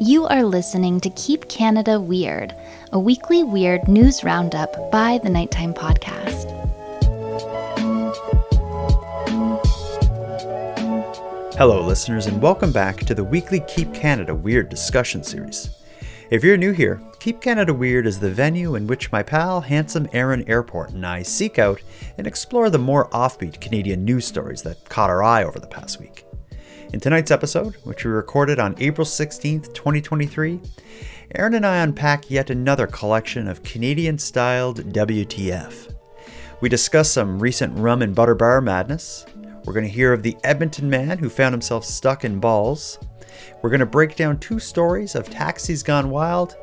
You are listening to Keep Canada Weird, a weekly weird news roundup by the Nighttime Podcast. Hello, listeners, and welcome back to the weekly Keep Canada Weird discussion series. If you're new here, Keep Canada Weird is the venue in which my pal, handsome Aaron Airport, and I seek out and explore the more offbeat Canadian news stories that caught our eye over the past week. In tonight's episode, which we recorded on April 16th, 2023, Aaron and I unpack yet another collection of Canadian styled WTF. We discuss some recent rum and butter bar madness. We're going to hear of the Edmonton man who found himself stuck in balls. We're going to break down two stories of taxis gone wild,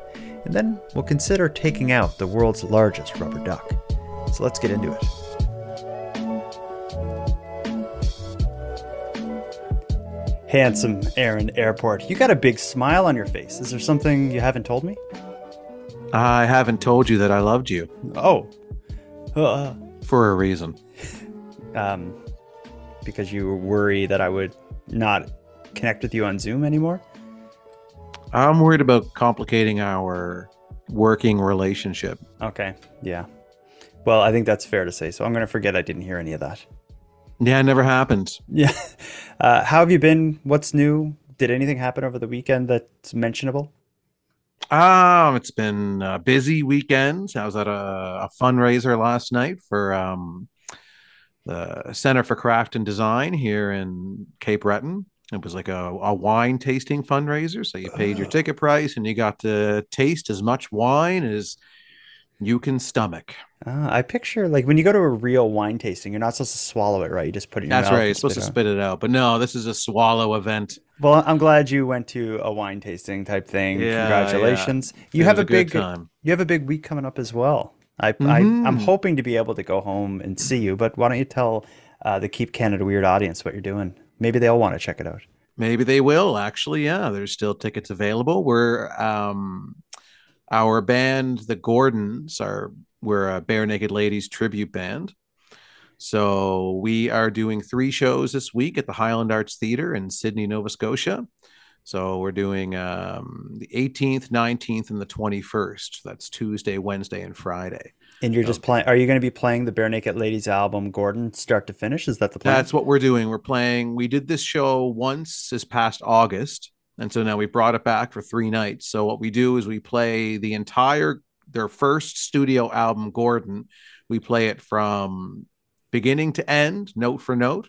and then we'll consider taking out the world's largest rubber duck. So let's get into it. Handsome Aaron Airport. You got a big smile on your face. Is there something you haven't told me? I haven't told you that I loved you Oh. Uh, for a reason. um, because you worry that I would not connect with you on Zoom anymore? I'm worried about complicating our working relationship. Okay. Yeah. Well, I think that's fair to say. So I'm going to forget I didn't hear any of that. Yeah, it never happened. Yeah. Uh, how have you been? What's new? Did anything happen over the weekend that's mentionable? Um, it's been a busy weekend. I was at a, a fundraiser last night for um, the Center for Craft and Design here in Cape Breton. It was like a, a wine tasting fundraiser. So you paid your Oh. ticket price and you got to taste as much wine as you can stomach. Uh, I picture like when you go to a real wine tasting, you're not supposed to swallow it, right? You just put it in your That's mouth right. You're supposed to out. spit it out. But no, this is a swallow event. Well, I'm glad you went to a wine tasting type thing. Yeah, Congratulations. You It have a, good big time. you have a big week coming up as well. I, I I'm Mhm. hoping to be able to go home and see you, but why don't you tell uh, the Keep Canada Weird audience what you're doing? Maybe they'll want to check it out. Maybe they will actually. Yeah, there's still tickets available. We're um our band, the Gordons, are we're a Barenaked Ladies tribute band. So we are doing three shows this week at the Highland Arts Theatre in Sydney, Nova Scotia. So we're doing um, the 18th, 19th, and the 21st. That's Tuesday, Wednesday, and Friday. And you're just playing. Are you going to be playing the Barenaked Ladies album, Gordon, start to finish? Is that the plan? That's what we're doing. We're playing. We did this show once this past August, and so now we brought it back for three nights. So what we do is we play the entire their first studio album, Gordon. We play it from beginning to end, note for note,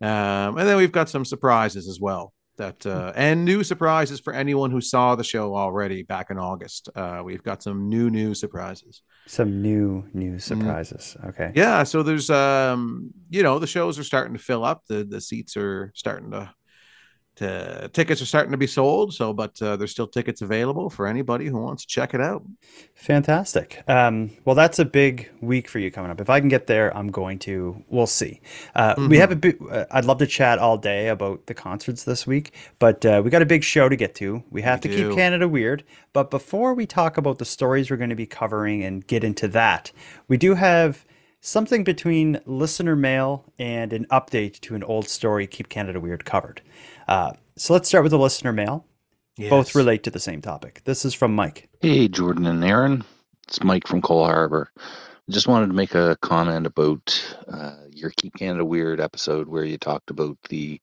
um, and then we've got some surprises as well. That uh, and new surprises for anyone who saw the show already back in August. Uh, we've got some new new surprises. Some new new surprises. Okay. Mm. Yeah, so there's um you know the shows are starting to fill up. The the seats are starting to to tickets are starting to be sold. So, but uh, there's still tickets available for anybody who wants to check it out. Fantastic. Um, well, that's a big week for you coming up. If I can get there, I'm going to. We'll see. Uh, We Mm-hmm. have a big. Uh, I'd love to chat all day about the concerts this week, but uh, we got a big show to get to. We have We to keep. Canada weird. But before we talk about the stories we're going to be covering and get into that, we do have something between listener mail and an update to an old story. Keep Canada weird covered. Uh, so let's start with the listener mail. Both relate to the same topic. This is from Mike. Hey, Jordan and Aaron. It's Mike from Cole Harbor. I just wanted to make a comment about uh, your Keep Canada Weird episode where you talked about the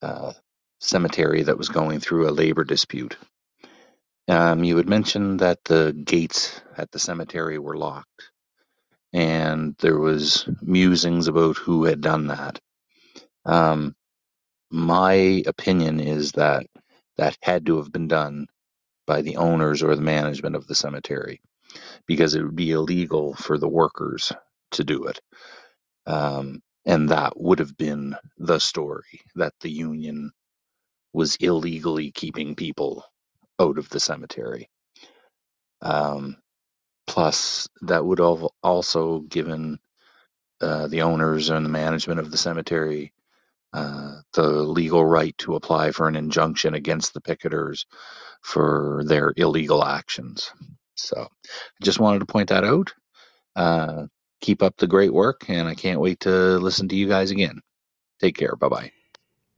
uh, cemetery that was going through a labor dispute. Um, you had mentioned that the gates at the cemetery were locked, and there was musings about who had done that. Um, my opinion is that that had to have been done by the owners or the management of the cemetery because it would be illegal for the workers to do it. Um, and that would have been the story that the union was illegally keeping people out of the cemetery. Um, plus, that would have also given uh, the owners and the management of the cemetery uh, the legal right to apply for an injunction against the picketers for their illegal actions. So I just wanted to point that out. Uh, keep up the great work, and I can't wait to listen to you guys again. Take care. Bye bye.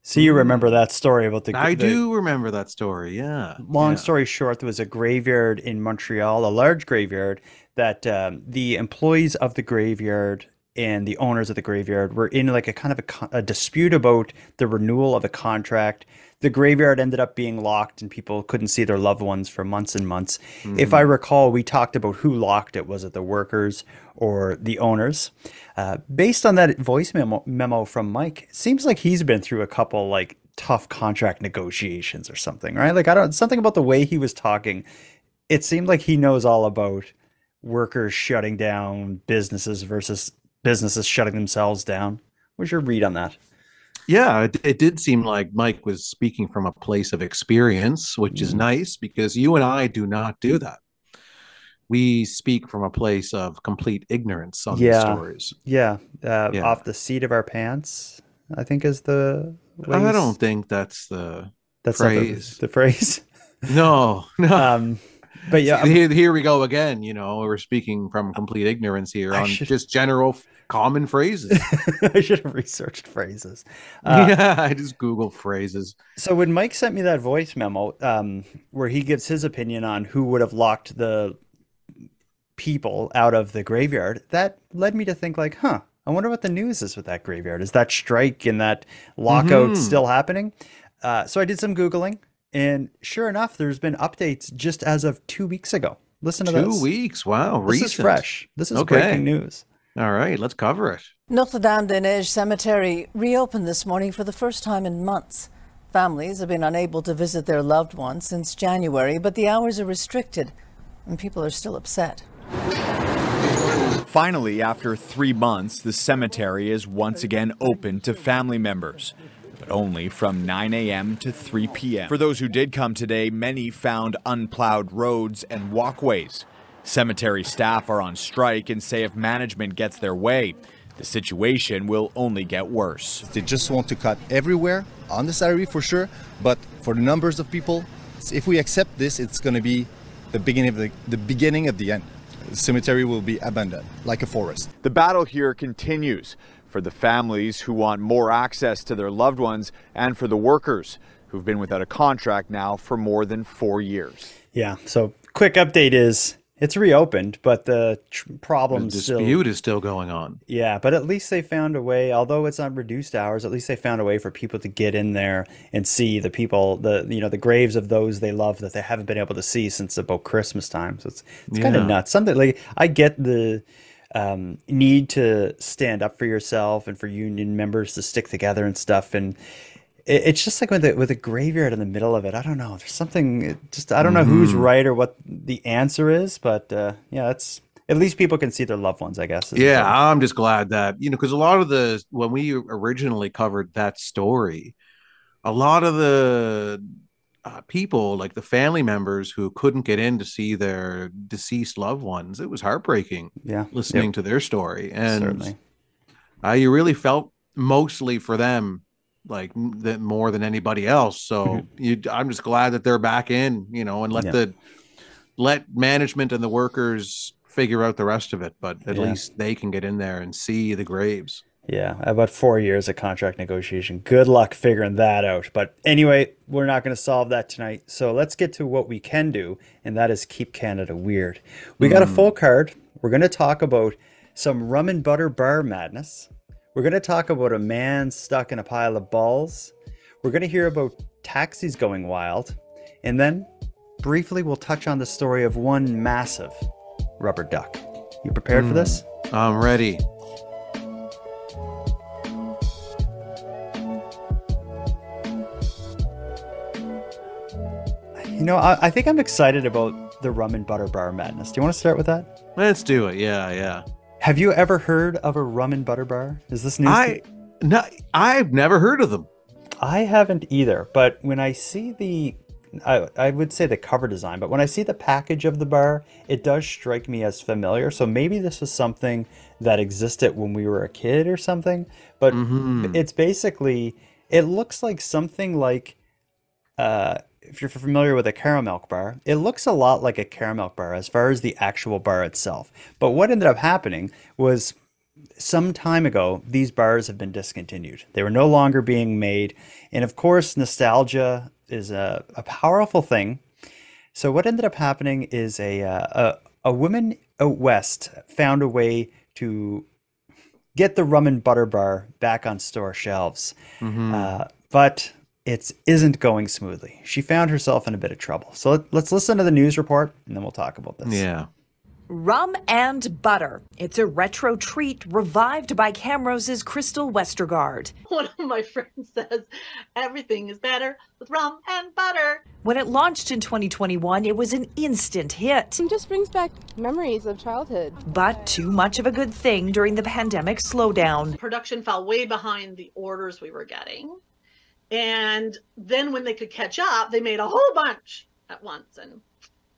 So you remember that story about the I the- do remember that story. Yeah. Long yeah. story short, there was a graveyard in Montreal, a large graveyard, that um, the employees of the graveyard and the owners of the graveyard were in like a kind of a, a dispute about the renewal of a contract. The graveyard ended up being locked and people couldn't see their loved ones for months and months. If I recall, we talked about who locked it. Was it the workers or the owners? Uh, based on that voice memo, memo from Mike, it seems like he's been through a couple like tough contract negotiations or something, right? Like I don't something about the way he was talking. It seemed like he knows all about workers shutting down businesses versus businesses shutting themselves down. What's your read on that? Yeah, it, it did seem like Mike was speaking from a place of experience, which is Mhm. nice because you and I do not do that. We speak from a place of complete ignorance on these stories. Yeah, uh, Yeah. off the seat of our pants. I think is the I don't think that's the that's not the- phrase. the phrase. no, no. um, but yeah, here, here we go again. You know, we're speaking from complete ignorance here I on should- just general common phrases. I should have researched phrases. Uh, yeah, I just Google phrases. So when Mike sent me that voice memo, um, where he gives his opinion on who would have locked the people out of the graveyard, that led me to think like, huh, I wonder what the news is with that graveyard. Is that strike and that lockout Mhm. still happening? Uh, so I did some googling, and sure enough, there's been updates just as of two weeks ago. Listen to Two this. weeks. Wow, This recent. is fresh. This is Okay. breaking news. All right, let's cover it. Notre Dame des Neiges Cemetery reopened this morning for the first time in months. Families have been unable to visit their loved ones since January, but the hours are restricted and people are still upset. Finally, after three months, the cemetery is once again open to family members, but only from 9 a.m. to 3 p.m. For those who did come today, many found unplowed roads and walkways. Cemetery staff are on strike and say if management gets their way, the situation will only get worse. They just want to cut everywhere on the salary for sure, but for the numbers of people, if we accept this, it's going to be the beginning of the, the beginning of the end. The cemetery will be abandoned like a forest. The battle here continues for the families who want more access to their loved ones and for the workers who've been without a contract now for more than four years. Yeah. So quick update is it's reopened, but the tr- The problem still dispute is still going on. Yeah, but at least they found a way, although it's on reduced hours, at least they found a way for people to get in there and see the people, the you know, the graves of those they love that they haven't been able to see since about Christmas time. So it's it's kind of nuts. Something like I get the um, need to stand up for yourself and for union members to stick together and stuff and it, it's just like with a, with a graveyard in the middle of it. I don't know. There's something just I don't know who's right or what the answer is, but uh, yeah, it's at least people can see their loved ones. I guess. Yeah. I'm just glad that, you know, because a lot of the, when we originally covered that story, a lot of the uh, people, like the family members who couldn't get in to see their deceased loved ones, it was heartbreaking Yeah, listening to their story. And certainly. uh, you really felt mostly for them like that more than anybody else so you i'm just glad that they're back in you know and let Mm-hmm. Yeah. the let management and the workers figure out the rest of it but at Yeah. least they can get in there and see the graves Yeah, about four years of contract negotiation. Good luck figuring that out. But anyway, we're not going to solve that tonight. So let's get to what we can do, and that is keep Canada weird. We got a full card. We're going to talk about some rum and butter bar madness. We're going to talk about a man stuck in a pile of balls. We're going to hear about taxis going wild. And then, briefly, we'll touch on the story of one massive rubber duck. You prepared for hmm. this? i'm ready You know, I, I think I'm excited about the rum and butter bar madness. Do you want to start with that? let's do it yeah yeah Have you ever heard of a rum and butter bar? Is this news? to I no, I've never heard of them I haven't either. But when I see the, I, I would say the cover design, but when I see the package of the bar, it does strike me as familiar. So maybe this is something that existed when we were a kid or something. But Mhm. it's basically, it looks like something like, uh, if you're familiar with a caramel bar, it looks a lot like a caramel bar as far as the actual bar itself. But what ended up happening was some time ago, these bars have been discontinued. They were no longer being made. And of course, nostalgia is a, a powerful thing. So, what ended up happening is a, uh, a, a woman out west found a way to get the rum and butter bar back on store shelves. Uh, but it isn't going smoothly. She found herself in a bit of trouble. So, let, let's listen to the news report and then we'll talk about this. Yeah. Rum and Butter. It's a retro treat revived by Camrose's Crystal Westergaard. One of my friends says everything is better with rum and butter. When it launched in 2021, it was an instant hit. It just brings back memories of childhood. But too much of a good thing during the pandemic slowdown. Production fell way behind the orders we were getting. And then when they could catch up, they made a whole bunch at once. And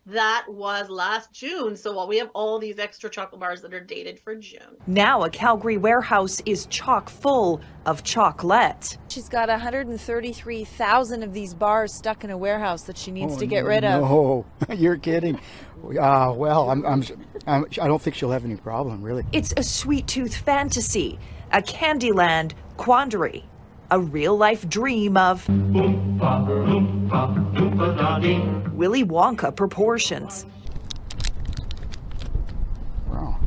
that was last June. So while we have all these extra chocolate bars that are dated for June. Now a Calgary warehouse is chock full of chocolate. She's got 133,000 of these bars stuck in a warehouse that she needs to get rid of. Oh, you're kidding. Uh, well, I'm, I'm, I'm, I don't think she'll have any problem, really. It's a sweet tooth fantasy, a Candyland quandary, a real life dream of Willy Wonka proportions. Wow.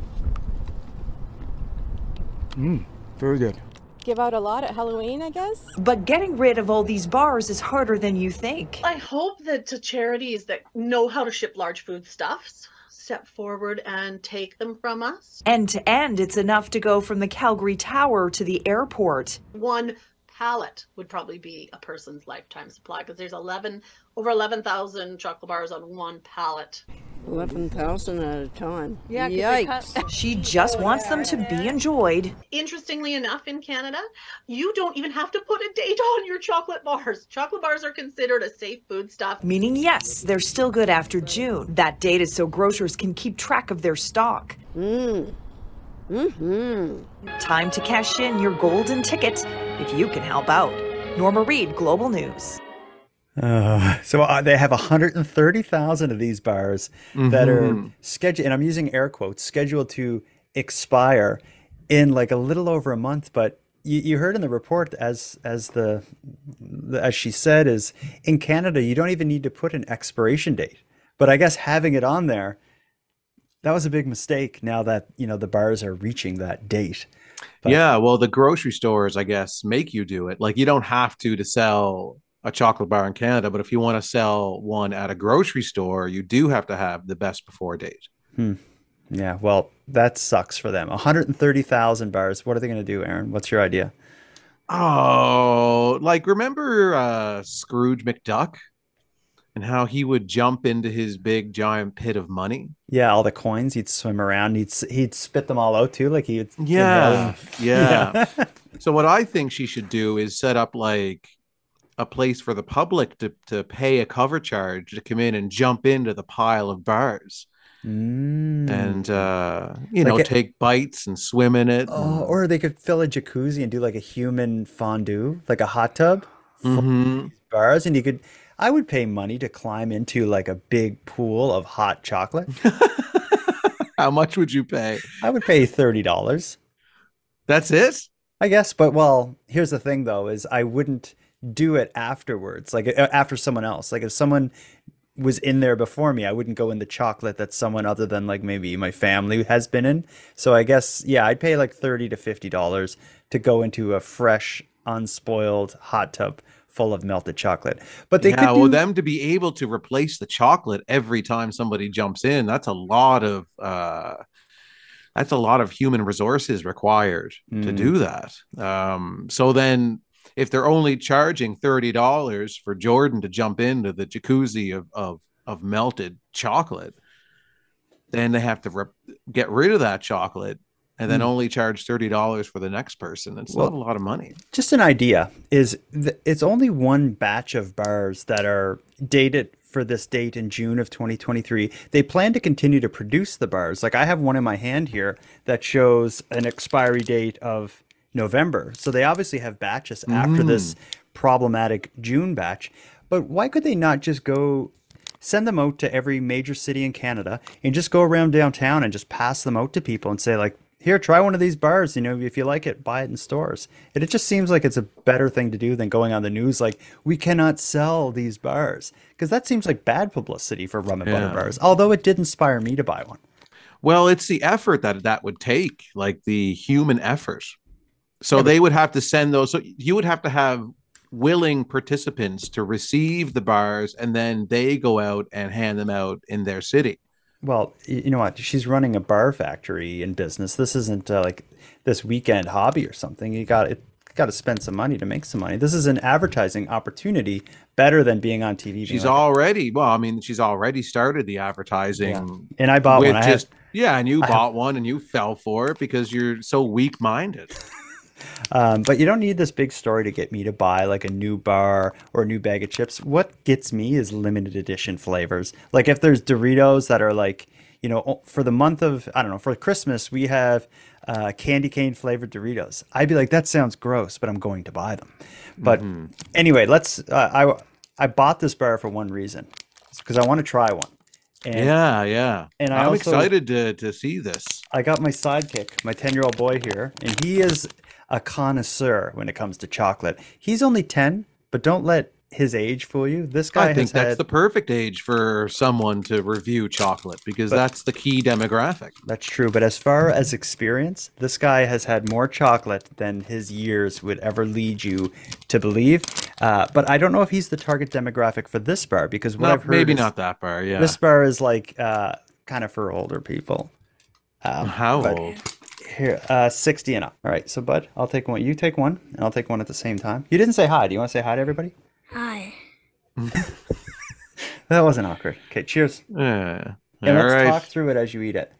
Mmm, very good. Give out a lot at Halloween, I guess. But getting rid of all these bars is harder than you think. I hope that to charities that know how to ship large foodstuffs step forward and take them from us. End to end, it's enough to go from the Calgary Tower to the airport. One pallet would probably be a person's lifetime supply because there's 11 over 11,000 chocolate bars on one pallet. 11,000 at a time. Yeah, 'cause they Yikes. She just wants them to be enjoyed. Interestingly enough, in Canada, you don't even have to put a date on your chocolate bars. Chocolate bars are considered a safe foodstuff. Meaning, yes, they're still good after June. That date is so grocers can keep track of their stock. Mmm. Mm-hmm. Time to cash in your golden ticket if you can help out. Norma Reed, Global News. Uh, so uh, they have 130,000 of these bars that are Mhm. scheduled, and I'm using air quotes, scheduled to expire in like a little over a month. But you, you heard in the report, as as the, the as she said, is in Canada you don't even need to put an expiration date. But I guess having it on there, that was a big mistake. Now that you know the bars are reaching that date. But- yeah, well, the grocery stores, I guess, make you do it. Like you don't have to to sell a chocolate bar in Canada, but if you want to sell one at a grocery store, you do have to have the best before date. Hmm. Yeah, well, that sucks for them. 130,000 bars. What are they going to do, Aaron? What's your idea? Oh, like remember uh Scrooge McDuck and how he would jump into his big giant pit of money? Yeah, all the coins. He'd swim around. He'd he'd spit them all out too. Like he would. Yeah. Yeah. Yeah. so what I think she should do is set up like a place for the public to to pay a cover charge to come in and jump into the pile of bars Mm. and uh you Like know it- take bites and swim in it. Oh, or they could fill a jacuzzi and do like a human fondue, like a hot tub, Mhm. bars, and you could. I would pay money to climb into like a big pool of hot chocolate. How much would you pay? I would pay thirty dollars. That's it? I guess, but well, here's the thing though: is I wouldn't do it afterwards, like uh, after someone else. Like if someone was in there before me, I wouldn't go in the chocolate that someone other than like maybe my family has been in. So I guess yeah, I'd pay like thirty to fifty dollars to go into a fresh, unspoiled hot tub full of melted chocolate. But they yeah, could do well, them to be able to replace the chocolate every time somebody jumps in, that's a lot of uh that's a lot of human resources required to Mm. do that. Um, so then if they're only charging thirty dollars for Jordan to jump into the jacuzzi of of, of melted chocolate, then they have to rep- get rid of that chocolate and then Mm. only charge thirty dollars for the next person. It's Well- not a lot of money. Just an idea is th- it's only one batch of bars that are dated for this date in June of 2023. They plan to continue to produce the bars. Like I have one in my hand here that shows an expiry date of November. So they obviously have batches after this problematic June batch. But why could they not just go send them out to every major city in Canada and just go around downtown and just pass them out to people and say like here, try one of these bars. You know, if you like it, buy it in stores. And it just seems like it's a better thing to do than going on the news like we cannot sell these bars because that seems like bad publicity for rum and butter bars. Although it did inspire me to buy one. Well, it's the effort that that would take, like the human effort. So they would have to send those. So you would have to have willing participants to receive the bars, and then they go out and hand them out in their city. Well, you know what? She's running a bar factory in business. This isn't uh, like this weekend hobby or something. You got it. Got to spend some money to make some money. This is an advertising opportunity better than being on TV. She's like, already well. I mean, she's already started the advertising. And I bought one. I had- yeah, and you I have- bought one, and you fell for it because you're so weak-minded. Um, but you don't need this big story to get me to buy like a new bar or a new bag of chips. What gets me is limited edition flavors. Like if there's Doritos that are like, you know, for the month of, I don't know, for Christmas, we have uh, candy cane flavored Doritos. I'd be like, that sounds gross, but I'm going to buy them. But Mm-hmm. anyway, let's, uh, I, I bought this bar for one reason because I want to try one. And yeah, yeah. and I I'm also- excited to to see this. I got my sidekick, my 10 year old boy here, and he is a connoisseur when it comes to chocolate. He's only 10, but don't let his age fool you. This guy I think that's had, the perfect age for someone to review chocolate because But- that's the key demographic. That's true, but as far as experience, this guy has had more chocolate than his years would ever lead you to believe. Uh, but I don't know if he's the target demographic for this bar because what Not- I've heard maybe is not that bar. Yeah. This bar is like uh, kind of for older people. Um, How but old? Here, uh, 60 and up. All right, so Bud, I'll take one. You take one, and I'll take one at the same time. You didn't say hi. Do you want to say hi to everybody? Hi. That wasn't awkward. Okay, cheers. Yeah. And All let's right. talk through it as you eat it.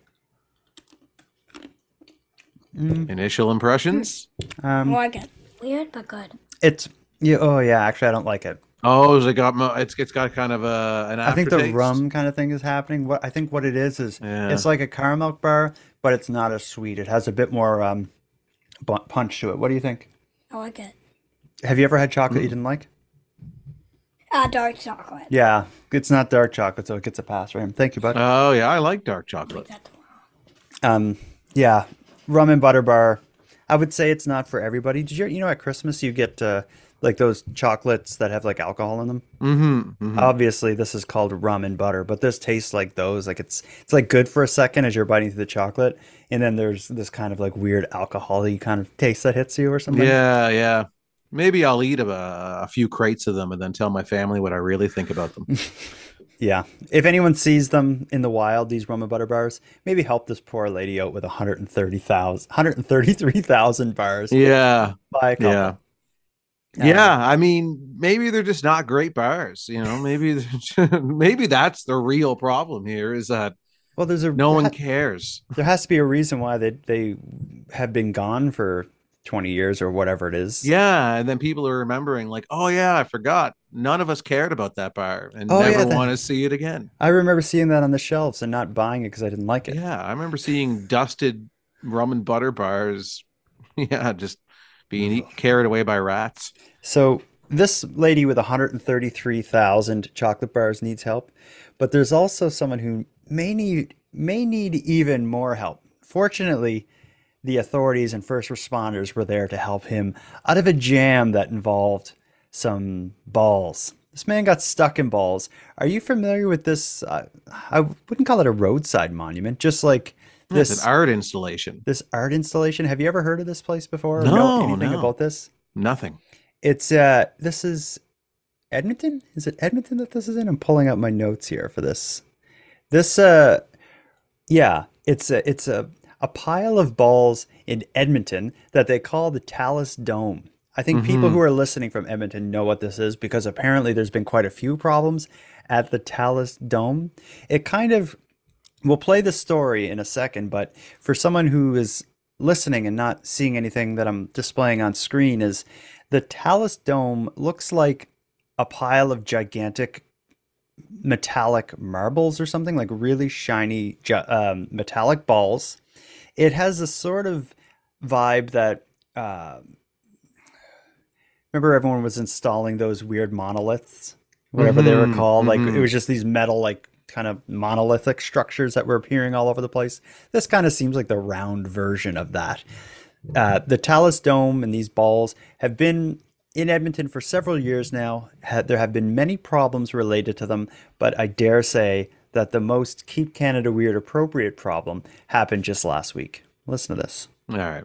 Mm, Initial impressions. um, like it. Weird, but good. it's yeah. Oh yeah, actually, I don't like it. Oh, so it got mo- it's it's got kind of a an I think the rum kind of thing is happening. What I think what it is is Yeah. it's like a caramel bar, but it's not as sweet. It has a bit more um, punch to it. What do you think? I like it. Have you ever had chocolate Mm. you didn't like? Uh, dark chocolate. Yeah, it's not dark chocolate, so it gets a pass for him. Thank you, bud. Oh yeah, I like dark chocolate. Um, yeah, rum and butter bar. I would say it's not for everybody. Did you you know at Christmas you get uh, like those chocolates that have like alcohol in them? Mm-hmm. Obviously, this is called rum and butter, but this tastes like those. Like it's it's like good for a second as you're biting through the chocolate, and then there's this kind of like weird alcohol-y kind of taste that hits you or something. Yeah, yeah. Maybe I'll eat a, a few crates of them and then tell my family what I really think about them. Yeah. If anyone sees them in the wild, these rum and butter bars, maybe help this poor lady out with 130,000, 133,000 bars. yeah. Buy a couple. Yeah. Um, yeah, I mean, maybe they're just not great bars. You know, maybe maybe that's the real problem here is that Well, there's a no one cares. There has to be a reason why they they have been gone for 20 years or whatever it is. Yeah, and then people are remembering, like, oh yeah, I forgot. None of us cared about that bar, and Oh, never that- want to see it again. I remember seeing that on the shelves and not buying it because I didn't like it. Yeah, I remember seeing dusted rum and butter bars. Yeah, just being eat, carried away by rats. So this lady with 133,000 chocolate bars needs help, but there's also someone who may need may need even more help. Fortunately, the authorities and first responders were there to help him out of a jam that involved some balls. This man got stuck in balls. Are you familiar with this? Uh, I wouldn't call it a roadside monument, just like This an art installation. this art installation. Have you ever heard of this place before? or No, know anything no. about this? Nothing. It's uh this is Edmonton? Is it Edmonton that this is in? I'm pulling up my notes here for this. This uh yeah, it's a it's a a pile of balls in Edmonton that they call the Talus Dome. I think people Mhm. who are listening from Edmonton know what this is because apparently there's been quite a few problems at the Talus Dome. It kind of we'll play the story in a second, but for someone who is listening and not seeing anything that I'm displaying on screen is the Talus Dome looks like a pile of gigantic metallic marbles or something like really shiny um, metallic balls. It has a sort of vibe that uh, remember everyone was installing those weird monoliths, whatever they were Mhm, called. Like it was just these metal like kind of monolithic structures that were appearing all over the place. This kind of seems like the round version of that. Uh, the Talus Dome and these balls have been in Edmonton for several years now. There have been many problems related to them, but I dare say that the most Keep Canada Weird appropriate problem happened just last week. Listen to this. All right.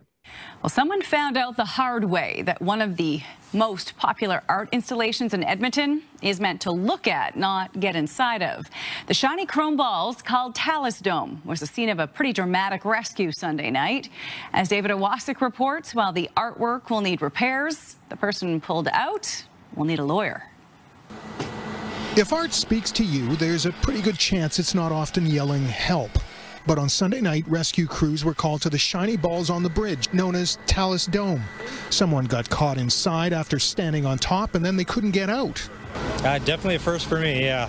Well, someone found out the hard way that one of the most popular art installations in Edmonton is meant to look at, not get inside of. The shiny chrome balls called Talus Dome was the scene of a pretty dramatic rescue Sunday night. As David Owasik reports, while the artwork will need repairs, the person pulled out will need a lawyer. If art speaks to you, there's a pretty good chance it's not often yelling help. But on Sunday night, rescue crews were called to the shiny balls on the bridge, known as Talus Dome. Someone got caught inside after standing on top, and then they couldn't get out. Uh, definitely a first for me, yeah.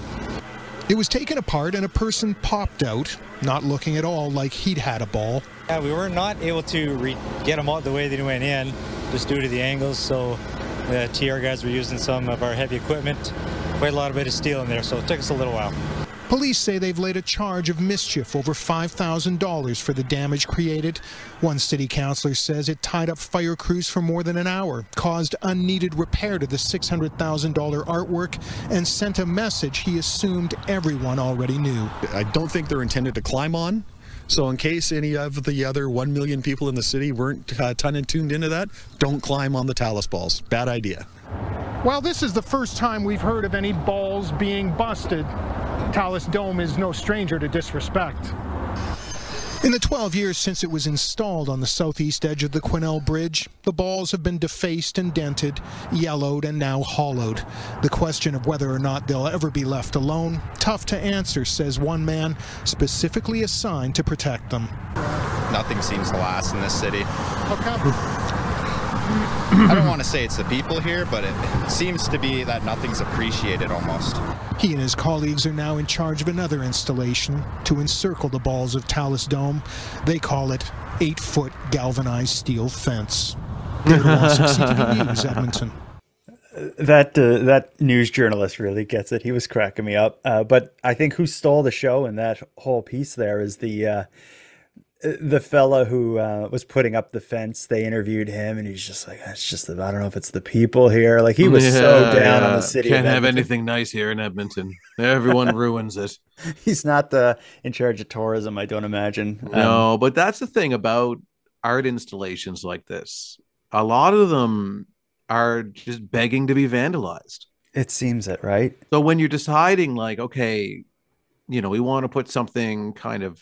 It was taken apart, and a person popped out, not looking at all like he'd had a ball. Yeah, we were not able to re- get them out the way they went in, just due to the angles. So the TR guys were using some of our heavy equipment. Quite a lot of bit of steel in there, so it took us a little while. Police say they've laid a charge of mischief over $5,000 for the damage created. One city councillor says it tied up fire crews for more than an hour, caused unneeded repair to the $600,000 artwork, and sent a message he assumed everyone already knew. I don't think they're intended to climb on. So, in case any of the other 1 million people in the city weren't uh, ton and tuned into that, don't climb on the talus balls. Bad idea. While this is the first time we've heard of any balls being busted, Talus Dome is no stranger to disrespect. In the 12 years since it was installed on the southeast edge of the Quesnell Bridge, the balls have been defaced and dented, yellowed, and now hollowed. The question of whether or not they'll ever be left alone, tough to answer, says one man specifically assigned to protect them. Nothing seems to last in this city. How come? I don't want to say it's the people here, but it seems to be that nothing's appreciated almost. He and his colleagues are now in charge of another installation to encircle the balls of Talus Dome. They call it eight foot galvanized steel fence. David News, Edmonton. That uh, that news journalist really gets it. He was cracking me up. Uh, but I think who stole the show in that whole piece there is the uh, the fella who uh, was putting up the fence. They interviewed him, and he's just like, "It's just the, I don't know if it's the people here." Like he was so down on the city. Can't have anything nice here in Edmonton. Everyone ruins it. He's not the in charge of tourism. I don't imagine. Um, No, but that's the thing about art installations like this. A lot of them are just begging to be vandalized. It seems it, right? So when you're deciding, like, okay, you know, we want to put something kind of,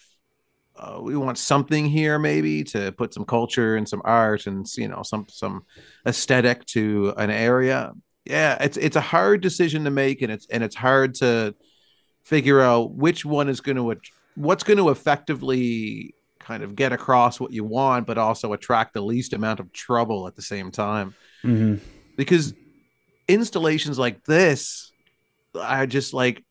uh, we want something here, maybe to put some culture and some art and you know some some aesthetic to an area. Yeah, it's it's a hard decision to make, and it's and it's hard to figure out which one is going to what's going to effectively kind of get across what you want, but also attract the least amount of trouble at the same time. Mhm. Because installations like this are just like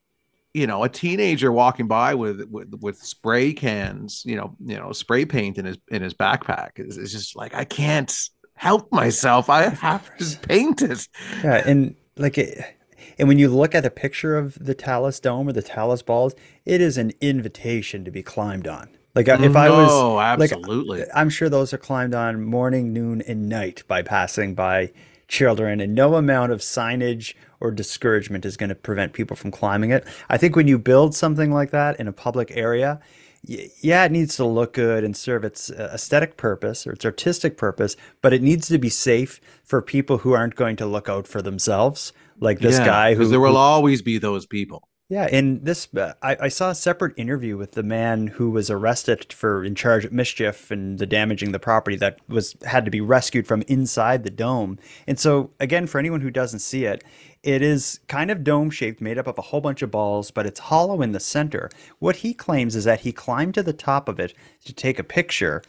you know a teenager walking by with with, with spray cans you know you know spray paint in his in his backpack is, is just like i can't help myself i have to paint it Yeah, and like it, and when you look at a picture of the Talus Dome or the Talus balls, it is an invitation to be climbed on. Like uh, if I was, No, like, absolutely. I'm sure those are climbed on morning, noon, and night by passing by children, and no amount of signage or discouragement is going to prevent people from climbing it. I think when you build something like that in a public area, yeah, it needs to look good and serve its uh, aesthetic purpose or its artistic purpose, but it needs to be safe for people who aren't going to look out for themselves, like this Yeah, guy who there will who- always be those people yeah, and this uh, I, I saw a separate interview with the man who was arrested for in charge of mischief and the damaging the property that was had to be rescued from inside the dome. And so again, for anyone who doesn't see it, it is kind of dome shaped, made up of a whole bunch of balls, but it's hollow in the center. What he claims is that he climbed to the top of it to take a picture.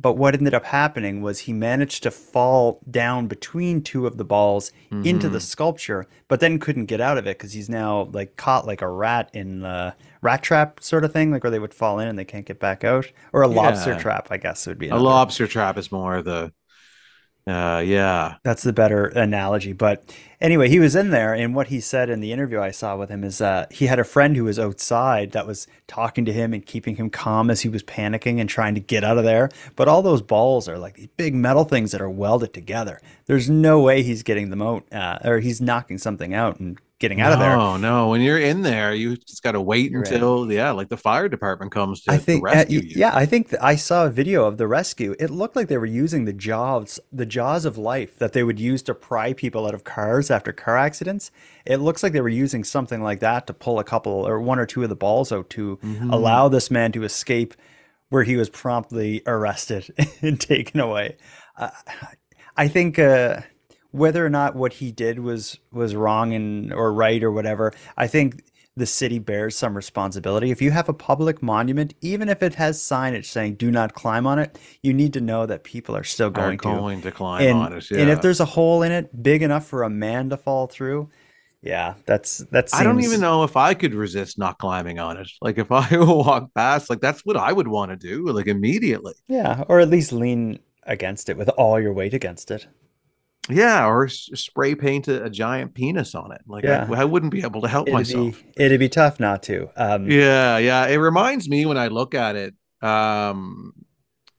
But what ended up happening was he managed to fall down between two of the balls into the Mhm. sculpture, but then couldn't get out of it because he's now like caught like a rat in a rat trap sort of thing, like where they would fall in and they can't get back out, or a lobster trap, I guess it would be. a lobster trap is more the Uh, yeah. That's the better analogy. But anyway, he was in there, and what he said in the interview I saw with him is that he had a friend who was outside that was talking to him and keeping him calm as he was panicking and trying to get out of there. But all those balls are like these big metal things that are welded together. There's no way he's getting them out, uh, or he's knocking something out and getting out of there. Oh no. When you're in there, you just got to wait You're right. until yeah, like the fire department comes to, I think, uh, rescue you. yeah, I think th- I saw a video of the rescue. It looked like they were using the jaws, the jaws of life that they would use to pry people out of cars after car accidents. It looks like they were using something like that to pull a couple or one or two of the balls out to Mhm. allow this man to escape, where he was promptly arrested and taken away. Uh, I think. Uh, whether or not what he did was was wrong and or right or whatever i think the city bears some responsibility if you have a public monument even if it has signage saying do not climb on it you need to know that people are still Are going to going to climb and, on it. and if there's a hole in it big enough for a man to fall through yeah that's that seems I don't even know if I could resist not climbing on it. Like if I walk past, like that's what I would want to do, like immediately. yeah or at least lean against it with all your weight against it Yeah, or s- spray paint a, a giant penis on it. Like Yeah. I, I wouldn't be able to help it'd myself. be it'd be tough not to um Yeah, yeah. It reminds me when I look at it. Um,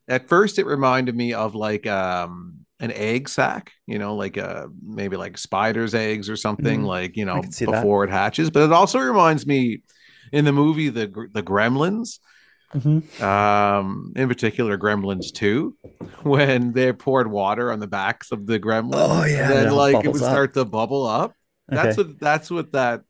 at first, it reminded me of like um an egg sac, you know, like uh maybe like spider's eggs or something, Mhm. like you know see that. before it hatches. But it also reminds me in the movie the the Gremlins, Mhm. um, in particular Gremlins Two, when they poured water on the backs of the Gremlins. Oh, yeah, and and it then all like it would up. start to bubble up. That's Okay. what that's what that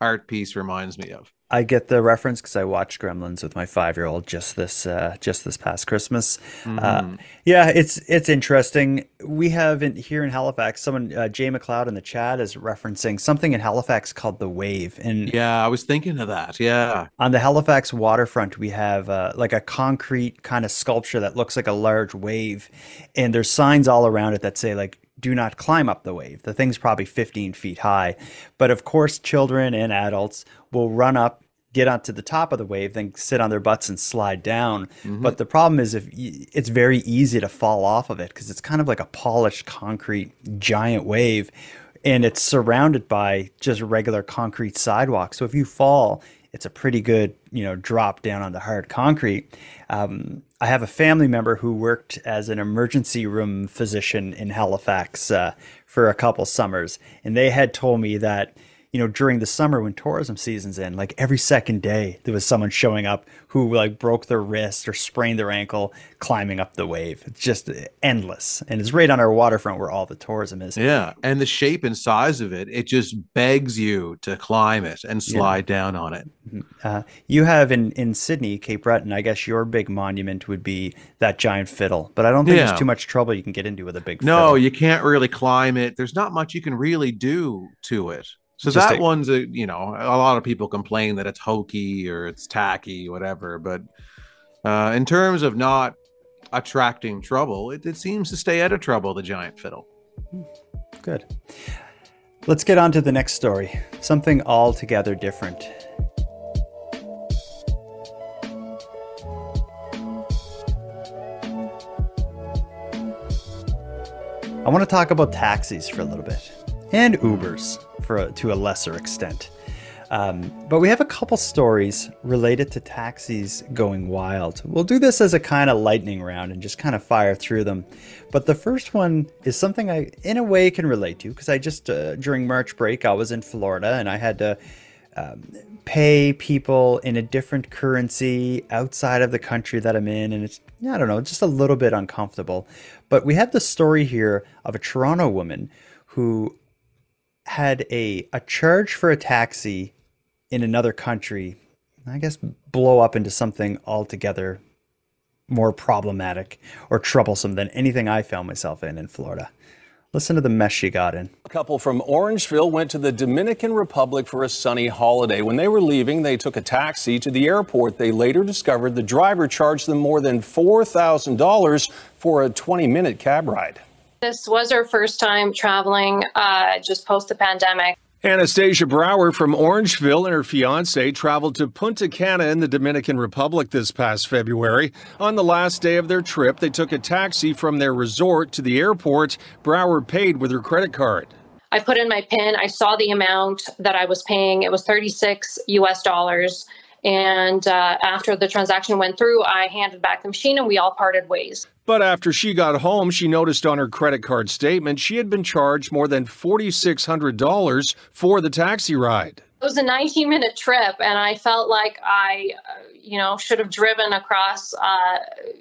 art piece reminds me of. I get the reference because I watched Gremlins with my five year old just this uh, just this past Christmas. Uh, Mhm. yeah, it's it's interesting. We have in, here in Halifax someone uh, Jay McLeod in the chat is referencing something in Halifax called the Wave, and Yeah, I was thinking of that. Yeah. on the Halifax waterfront, we have uh, like a concrete kind of sculpture that looks like a large wave, and there's signs all around it that say like "Do not climb up the wave." The thing's probably 15 feet high, but of course, children and adults will run up, get onto the top of the wave, then sit on their butts and slide down. But the problem is if it's very easy to fall off of it because it's kind of like a polished concrete giant wave and it's surrounded by just regular concrete sidewalks. So if you fall, it's a pretty good, you know, drop down on the hard concrete. Um, I have a family member who worked as an emergency room physician in Halifax uh, for a couple summers, and they had told me that you know, during the summer when tourism season's in, like every second day, there was someone showing up who like broke their wrist or sprained their ankle climbing up the wave. It's just endless. And it's right on our waterfront where all the tourism is. Yeah, and the shape and size of it, it just begs you to climb it and Yeah. slide down on it. Uh, you have in, in Sydney, Cape Breton, I guess your big monument would be that giant fiddle. But I don't think Yeah. there's too much trouble you can get into with a big No, fiddle. you can't really climb it. There's not much you can really do to it. So Just that one's a you know a lot of people complain that it's hokey or it's tacky, whatever. But uh, in terms of not attracting trouble, it, it seems to stay out of trouble. The giant fiddle. Good. Let's get on to the next story. Something altogether different. I want to talk about taxis for a little bit and Ubers for a, to a lesser extent. Um, but we have a couple stories related to taxis going wild. We'll do this as a kind of lightning round and just kind of fire through them. But the first one is something I, in a way, can relate to because I just, uh, during March break, I was in Florida and I had to um, pay people in a different currency outside of the country that I'm in. And it's, I don't know, just a little bit uncomfortable. But we have the story here of a Toronto woman who had a, a charge for a taxi in another country, I guess, blow up into something altogether more problematic or troublesome than anything I found myself in in Florida. Listen to the mess she got in. A couple from Orangeville went to the Dominican Republic for a sunny holiday. When they were leaving, they took a taxi to the airport. They later discovered the driver charged them more than $4,000 for a 20 minute cab ride. This was our first time traveling uh, just post the pandemic. Anastasia Brower from Orangeville and her fiance traveled to Punta Cana in the Dominican Republic this past February. On the last day of their trip, they took a taxi from their resort to the airport. Brower paid with her credit card. I put in my PIN. I saw the amount that I was paying. It was 36 US dollars. And uh, after the transaction went through, I handed back the machine and we all parted ways. But after she got home, she noticed on her credit card statement she had been charged more than $4,600 for the taxi ride. It was a 19 minute trip, and I felt like I, uh, you know, should have driven across uh,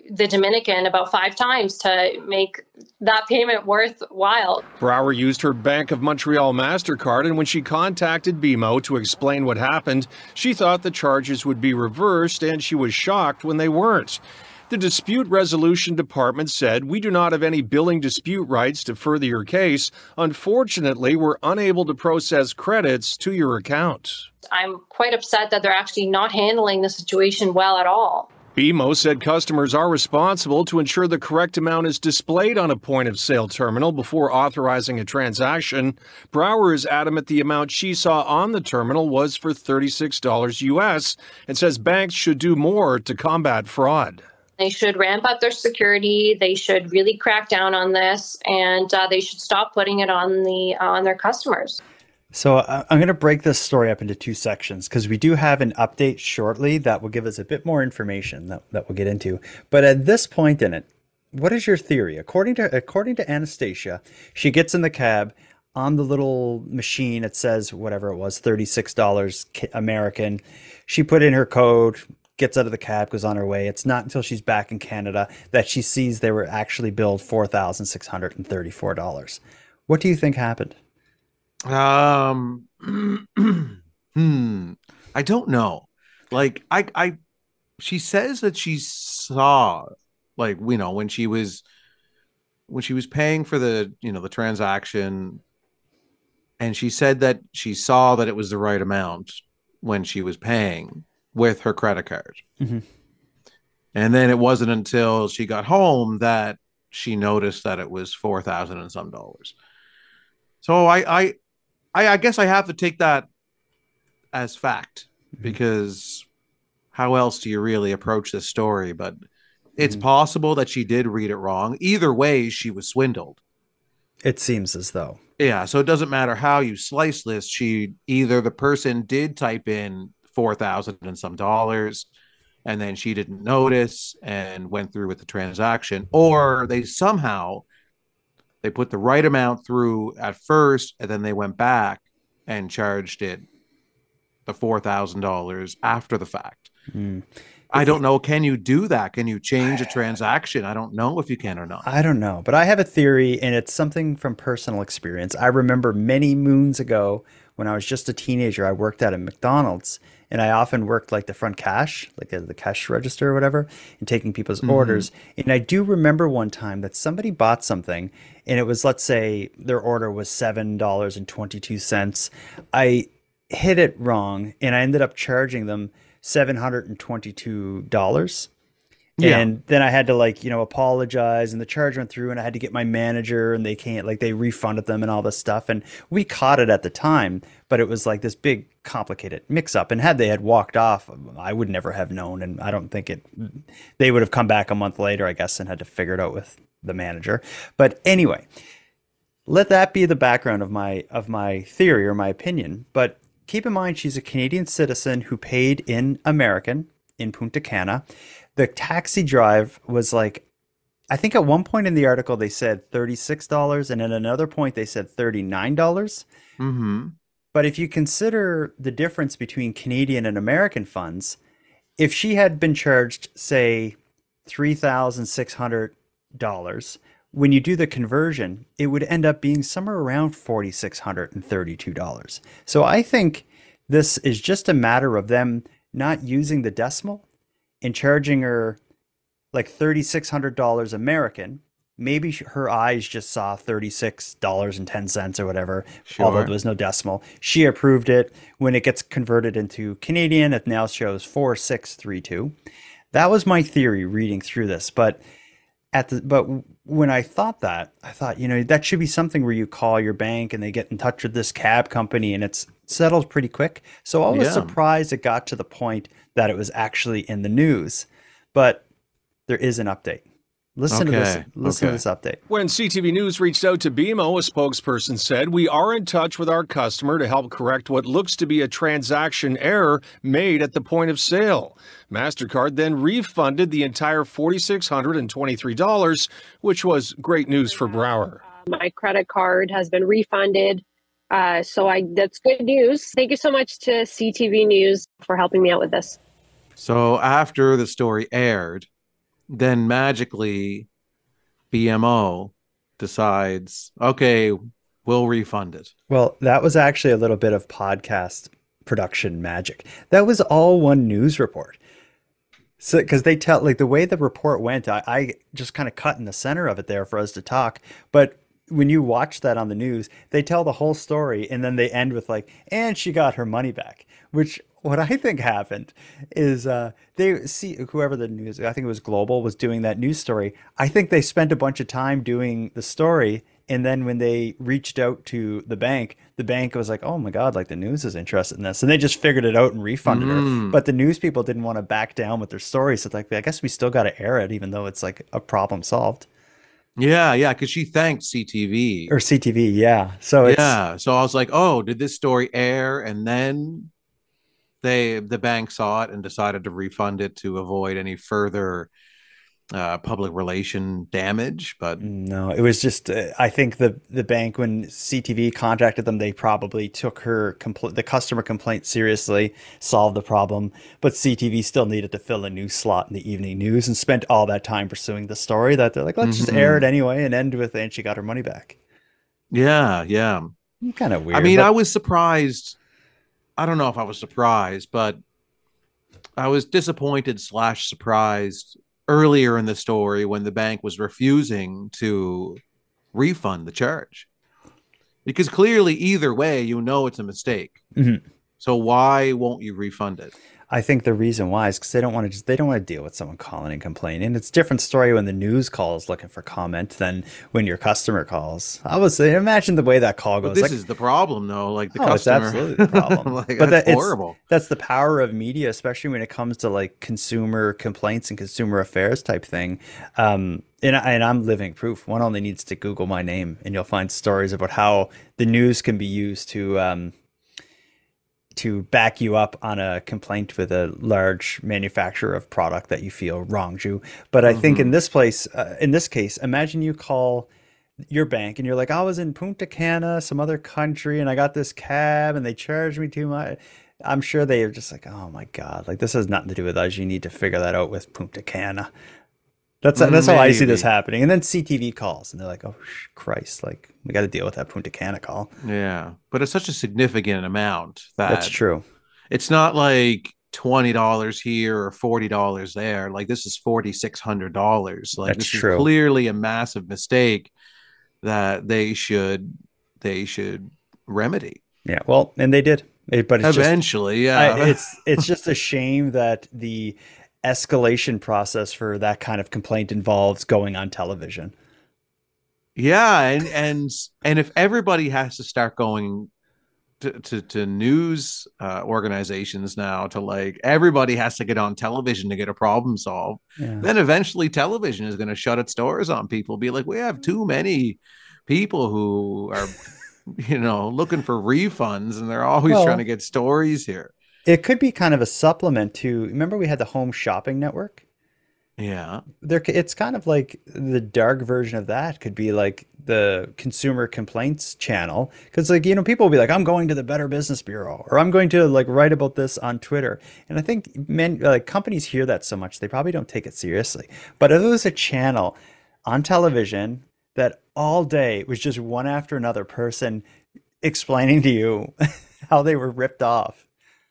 the Dominican about five times to make that payment worthwhile. Brower used her Bank of Montreal MasterCard, and when she contacted BMO to explain what happened, she thought the charges would be reversed, and she was shocked when they weren't. The Dispute Resolution Department said, We do not have any billing dispute rights to further your case. Unfortunately, we're unable to process credits to your account. I'm quite upset that they're actually not handling the situation well at all. BMO said customers are responsible to ensure the correct amount is displayed on a point of sale terminal before authorizing a transaction. Brower is adamant the amount she saw on the terminal was for $36 US and says banks should do more to combat fraud. They should ramp up their security. They should really crack down on this, and uh, they should stop putting it on the uh, on their customers. So I- I'm going to break this story up into two sections because we do have an update shortly that will give us a bit more information that, that we'll get into. But at this point in it, what is your theory? According to according to Anastasia, she gets in the cab on the little machine. It says whatever it was, thirty six dollars American. She put in her code, gets out of the cab, goes on her way. It's not until she's back in Canada that she sees they were actually billed four thousand six hundred and thirty four dollars. What do you think happened? Um, hmm, I don't know. Like, I, I, she says that she saw, like, you know, when she was, when she was paying for the, you know, the transaction, and she said that she saw that it was the right amount when she was paying with her credit card. Mhm. And then it wasn't until she got home that she noticed that it was four thousand and some dollars. So I, I, I, I guess I have to take that as fact because how else do you really approach this story? But it's possible that she did read it wrong. Either way, she was swindled. It seems as though. Yeah, so it doesn't matter how you slice this. She either the person did type in four thousand and some dollars, and then she didn't notice and went through with the transaction, or they somehow they put the right amount through at first, and then they went back and charged it the four thousand dollars after the fact. Hmm. I don't know. Can you do that? Can you change a transaction? I don't know if you can or not. I don't know, but I have a theory, and it's something from personal experience. I remember many moons ago when I was just a teenager, I worked at a McDonald's, and I often worked like the front cash, like the, the cash register or whatever, and taking people's Mhm. orders. And I do remember one time that somebody bought something, and it was, let's say, their order was $7.22. I hit it wrong, and I ended up charging them $722. Yeah. And then I had to like, you know, apologize and the charge went through and I had to get my manager and they can't like they refunded them and all this stuff. And we caught it at the time, but it was like this big complicated mix up. And had they had walked off, I would never have known. And I don't think it they would have come back a month later, I guess, and had to figure it out with the manager. But anyway, let that be the background of my of my theory or my opinion. But keep in mind she's a Canadian citizen who paid in American in Punta Cana. The taxi drive was like I think at one point in the article they said $36 and at another point they said $39. Mm-hmm. But if you consider the difference between Canadian and American funds, if she had been charged, say, $3,600, when you do the conversion, it would end up being somewhere around $4,632. So I think this is just a matter of them not using the decimal and charging her like $3,600 American. Maybe her eyes just saw $36.10 or whatever, although there was no decimal. She approved it. When it gets converted into Canadian, it now shows 4632. That was my theory reading through this, but at the but when I thought that, I thought, you know, that should be something where you call your bank and they get in touch with this cab company and it's settled pretty quick. So I was Yeah. surprised it got to the point that it was actually in the news. But there is an update. Listen to this. Listen okay. to this update. When CTV News reached out to BMO, a spokesperson said, We are in touch with our customer to help correct what looks to be a transaction error made at the point of sale. MasterCard then refunded the entire $4,623, which was great news for Brower. My credit card has been refunded. Uh, so I that's good news. Thank you so much to CTV News for helping me out with this. So after the story aired, then magically BMO decides, okay, we'll refund it. Well, that was actually a little bit of podcast production magic. That was all one news report. So, because they tell, like, the way the report went, I, I just kind of cut in the center of it there for us to talk. But when you watch that on the news, they tell the whole story and then they end with, like, and she got her money back, which what I think happened is uh, they see whoever the news, I think it was Global, was doing that news story. I think they spent a bunch of time doing the story. And then when they reached out to the bank, the bank was like, oh my God, like the news is interested in this. And they just figured it out and refunded her. Mm. But the news people didn't want to back down with their story. So, like, I guess we still got to air it, even though it's like a problem solved. Yeah, yeah, because she thanked CTV. Or CTV, yeah. So it's, yeah, so I was like, oh, did this story air? And then they the bank saw it and decided to refund it to avoid any further uh, public relation damage. But No, it was just uh, I think the the bank when CTV contacted them, they probably took her compl- the customer complaint seriously, solved the problem, but CTV still needed to fill a new slot in the evening news and spent all that time pursuing the story that they're like, let's just air it anyway and end with it. and she got her money back. yeah, yeah. Kind of weird. I mean, but- I was surprised. I don't know if I was surprised, but I was disappointed slash surprised earlier in the story when the bank was refusing to refund the charge. Because clearly, either way, you know it's a mistake. Mhm. So why won't you refund it? I think the reason why is because they don't want to just they don't want to deal with someone calling and complaining. It's a different story when the news calls looking for comment than when your customer calls. I was saying, imagine the way that call But goes. this like, is the problem, though. Like the oh, it's customer, absolutely the problem. like, but that's that, it's- horrible. That's the power of media, especially when it comes to like consumer complaints and consumer affairs type thing. Um, and, I, and I'm living proof. One only needs to Google my name, and you'll find stories about how the news can be used to um, to back you up on a complaint with a large manufacturer of product that you feel wronged you. But I think in this place, uh, in this case, imagine you call your bank and you're like, I was in Punta Cana, some other country, and I got this cab and they charged me too much. I'm sure they are just like, oh my God, like this has nothing to do with us. You need to figure that out with Punta Cana. That's that's how I see this happening. And then CTV calls and they're like, oh Christ, like we got to deal with that Punta Cana call. Yeah, but it's such a significant amount that That's true. It's not like twenty dollars here or forty dollars there. Like this is forty six hundred dollars. Like That's this true. is clearly a massive mistake that they should they should remedy. Yeah, well, and they did, It- but it's just- Eventually, yeah. I- it's it's just a shame that the escalation process for that kind of complaint involves going on television. Yeah, and and and if everybody has to start going to to, to news uh, organizations now to like everybody has to get on television to get a problem solved, Yeah. then eventually television is going to shut its doors on people. Be like, we have too many people who are, you know, looking for refunds, and they're always Well- trying to get stories here. It could be kind of a supplement to. Remember, we had the Home Shopping Network. Yeah. There, it's kind of like the dark version of that. Could be like the Consumer Complaints channel, because like you know, people will be like, "I'm going to the Better Business Bureau," or "I'm going to like write about this on Twitter." And I think men, like companies, hear that so much they probably don't take it seriously. But if it was a channel on television that all day was just one after another person explaining to you how they were ripped off.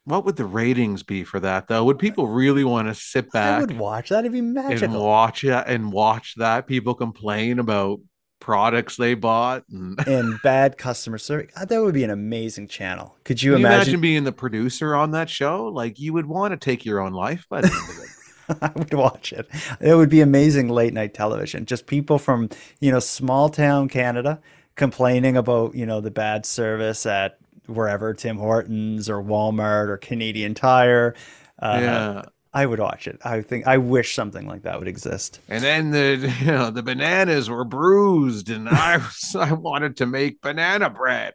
What would the ratings be for that though? Would people really want to sit back? I would watch that. It'd be and magical. watch it and watch that people complain about products they bought and and bad customer service. God, That would be an amazing channel. Could you imagine imagine? being the producer on that show like you would want to take your own life by the end of it I would watch it. It would be amazing late night television. Just people from, you know, small town Canada complaining about, you know, the bad service at wherever, Tim Hortons or Walmart or Canadian Tire. Uh, Yeah. I would watch it. I think I wish something like that would exist. And then the you know the bananas were bruised, and I I wanted to make banana bread.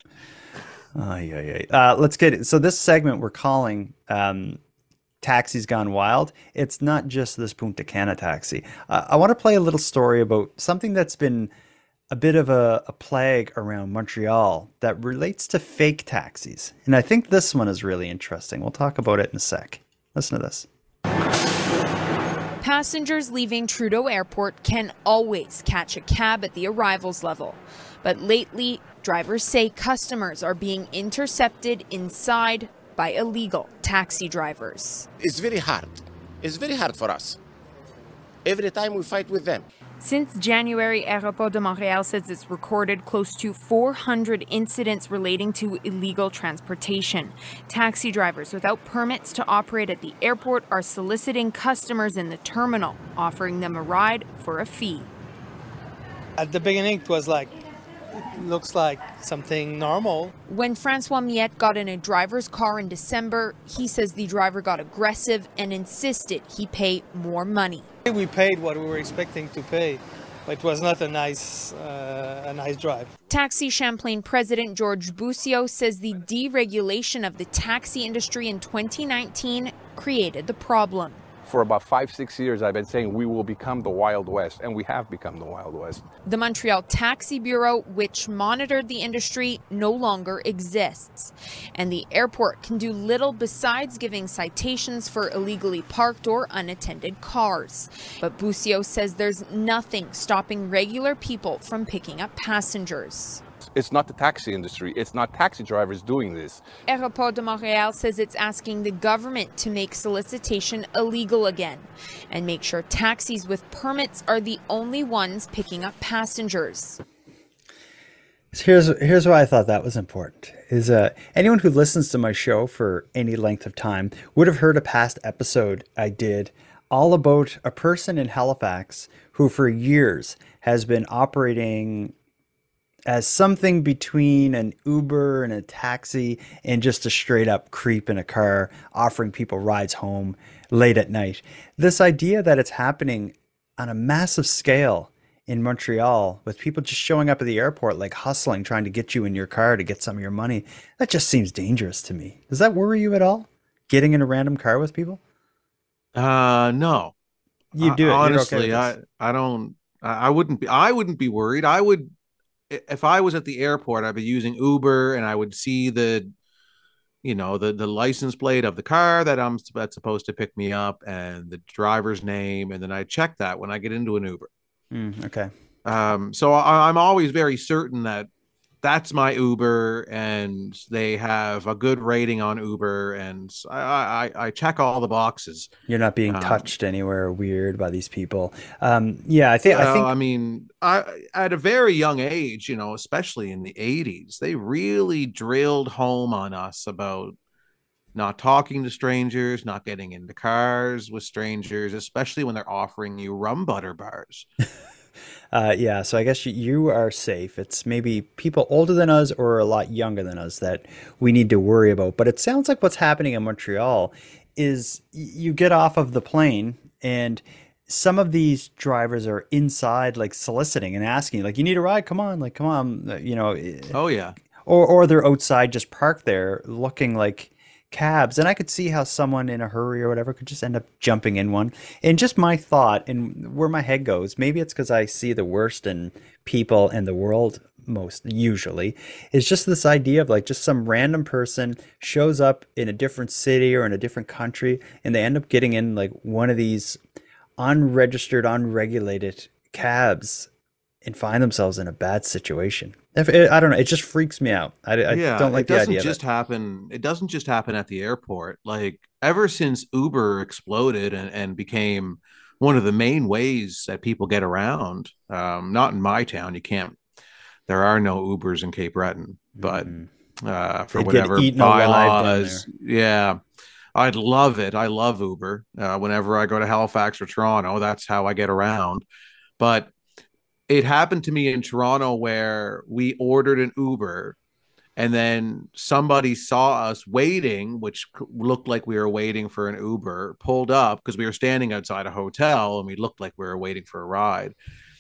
Ay, ay, ay. Uh, let's get it. So this segment we're calling um, "Taxis Gone Wild." It's not just this Punta Cana taxi. Uh, I want to play a little story about something that's been a bit of a, a plague around Montreal that relates to fake taxis, and I think this one is really interesting. We'll talk about it in a sec. Listen to this. Passengers leaving Trudeau Airport can always catch a cab at the arrivals level. But lately, drivers say customers are being intercepted inside by illegal taxi drivers. It's very hard. It's very hard for us. Every time we fight with them. Since January, Aéroport de Montréal says it's recorded close to 400 incidents relating to illegal transportation. Taxi drivers without permits to operate at the airport are soliciting customers in the terminal, offering them a ride for a fee. At the beginning, it was like, looks like something normal. When Francois Miette got in a driver's car in December, he says the driver got aggressive and insisted he pay more money. We paid what we were expecting to pay, but it was not a nice, uh, a nice drive. Taxi Champlain president George Busio says the deregulation of the taxi industry in 2019 created the problem. For about five, six years, I've been saying we will become the Wild West, and we have become the Wild West. The Montreal Taxi Bureau, which monitored the industry, no longer exists. And the airport can do little besides giving citations for illegally parked or unattended cars. But Busio says there's nothing stopping regular people from picking up passengers. It's not the taxi industry, it's not taxi drivers doing this. Aéroport de Montréal says it's asking the government to make solicitation illegal again and make sure taxis with permits are the only ones picking up passengers. Here's here's why I thought that was important. Is uh, anyone who listens to my show for any length of time would have heard a past episode I did all about a person in Halifax who for years has been operating as something between an Uber and a taxi and just a straight up creep in a car offering people rides home late at night. This idea that it's happening on a massive scale in Montreal with people just showing up at the airport like hustling trying to get you in your car to get some of your money that just seems dangerous to me. Does that worry you at all? Getting in a random car with people? Uh, no. You do it. Uh, okay honestly. I. I don't. I wouldn't be. I wouldn't be worried. I would, if I was at the airport, I'd be using Uber, and I would see the, you know, the the license plate of the car that I'm that's supposed to pick me up, and the driver's name, and then I check that when I get into an Uber. Mm, okay. Um, so I, I'm always very certain that that's my Uber, and they have a good rating on Uber, and I I, I check all the boxes. You're not being Um, touched anywhere weird by these people. Um, yeah, I think I think I mean, I at a very young age, you know, especially in the '80s, they really drilled home on us about not talking to strangers, not getting into cars with strangers, especially when they're offering you rum butter bars. Uh, yeah, so I guess you, you are safe. It's maybe people older than us or a lot younger than us that we need to worry about. But it sounds like what's happening in Montreal is you get off of the plane and some of these drivers are inside like soliciting and asking like you need a ride come on like come on uh, you know Oh yeah. or or they're outside just parked there looking like cabs and i could see how someone in a hurry or whatever could just end up jumping in one. And just my thought and where my head goes maybe it's because i see the worst in people and the world most usually is just this idea of like just some random person shows up in a different city or in a different country and they end up getting in like one of these unregistered unregulated cabs and find themselves in a bad situation if it, i don't know it just freaks me out i, I yeah, don't like the idea. it doesn't just happen. It doesn't just happen at the airport. Like ever since Uber exploded and, and became one of the main ways that people get around. Um, not in my town. You can't. There are no Ubers in Cape Breton, but uh, for Mm-hmm. They'd whatever bylaws, yeah. I'd love it. I love Uber. Uh, whenever I go to Halifax or Toronto, that's how I get around. But it happened to me in Toronto where we ordered an Uber and then somebody saw us waiting, which looked like we were waiting for an Uber, pulled up because we were standing outside a hotel and we looked like we were waiting for a ride.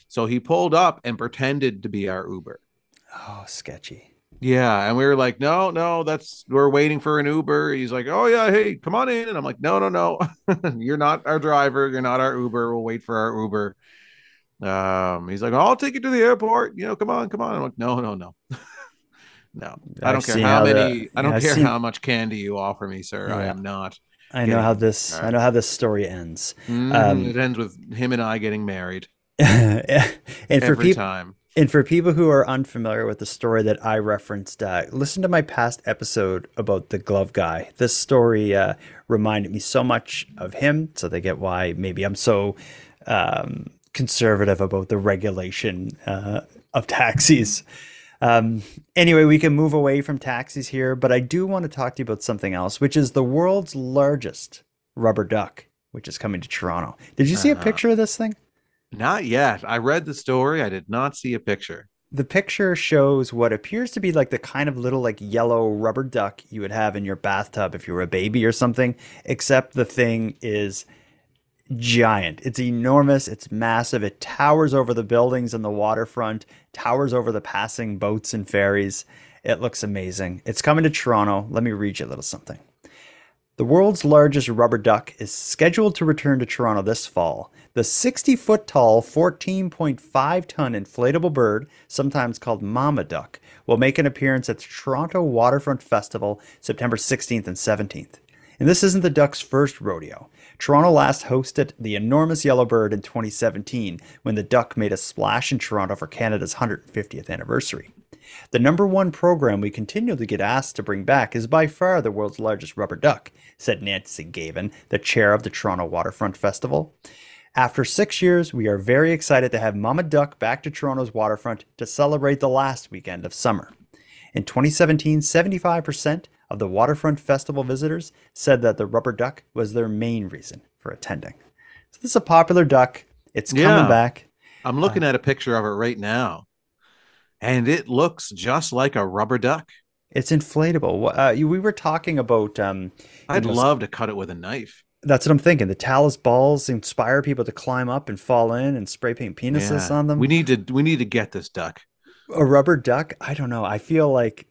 So he pulled up and pretended to be our Uber. Oh, sketchy. Yeah, and we were like, no, no, that's we're waiting for an Uber. He's like, oh yeah, hey, come on in, and I'm like, no, no, no, you're not our driver, you're not our Uber. We'll wait for our Uber. Um, he's like, I'll take you to the airport. You know, come on, come on. I'm like, no, no, no, no. I don't I've care how how many. the- I don't I've care seen- how much candy you offer me, sir. I am not. I know how this. I know how this story ends. Mm, Um, it ends with him and I getting married. and for Every people time. and for people who are unfamiliar with the story that I referenced, uh, listen to my past episode about the glove guy. This story uh, reminded me so much of him, so they get why maybe I'm so um, conservative about the regulation uh, of taxis. Um, anyway, we can move away from taxis here, but I do want to talk to you about something else, which is the world's largest rubber duck, which is coming to Toronto. Did you see a Uh-huh. picture of this thing? Not yet. I read the story. I did not see a picture. The picture shows what appears to be like the kind of little like yellow rubber duck you would have in your bathtub if you were a baby or something, except the thing is giant. It's enormous, it's massive. It towers over the buildings and the waterfront, towers over the passing boats and ferries. It looks amazing. It's coming to Toronto. Let me read you a little something. The world's largest rubber duck is scheduled to return to Toronto this fall. The 60 foot tall, 14.5 ton inflatable bird, sometimes called Mama Duck, will make an appearance at the Toronto Waterfront Festival September 16th and 17th. And this isn't the duck's first rodeo. Toronto last hosted the enormous yellow bird in 2017 when the duck made a splash in Toronto for Canada's 150th anniversary. The number one program we continually get asked to bring back is by far the world's largest rubber duck, said Nancy Gavin, the chair of the Toronto Waterfront Festival. After six years, we are very excited to have Mama Duck back to Toronto's waterfront to celebrate the last weekend of summer. In 2017, 75% of the Waterfront Festival visitors said that the rubber duck was their main reason for attending. So this is a popular duck. It's coming Yeah. back. I'm looking at a picture of it right now, and it looks just like a rubber duck. It's inflatable. Uh, we were talking about. Um, I'd love to cut it with a knife. That's what I'm thinking. The talus balls inspire people to climb up and fall in and spray paint penises Yeah. on them. We need to we need to get this duck. a rubber duck. I don't know. I feel like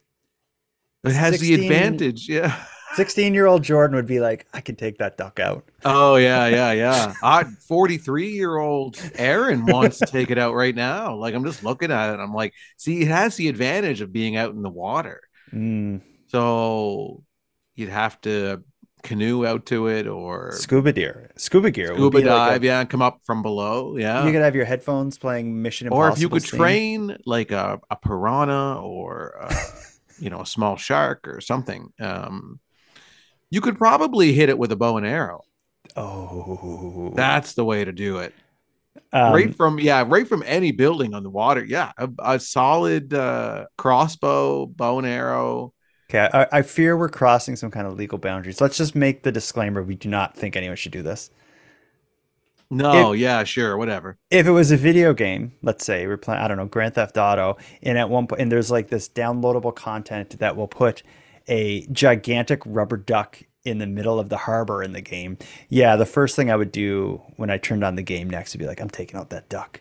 It has 16 the advantage. Yeah. 16 year old Jordan would be like, I can take that duck out. Oh yeah, yeah, yeah. I 43 year old Aaron wants to take it out right now. Like I'm just looking at it. I'm like, see, it has the advantage of being out in the water. Mm, So you'd have to canoe out to it or scuba gear. Scuba gear. would scuba be like a- dive, yeah, come up from below. Yeah. You could have your headphones playing Mission Impossible. or if you could theme. train like a, a piranha or uh, you know a small shark or something um you could probably hit it with a bow and arrow. Oh. That's the way to do it. Um, right from yeah right from any building on the water. Yeah a, a solid uh crossbow bow and arrow. Okay, I, I fear we're crossing some kind of legal boundaries. Let's just make the disclaimer: we do not think anyone should do this. No yeah sure whatever If it was a video game, let's say we're playing, I don't know, Grand Theft Auto, and at one point, and there's like this downloadable content that will put a gigantic rubber duck in the middle of the harbor in the game. Yeah, the first thing I would do when I turned on the game next would be like, I'm taking out that duck.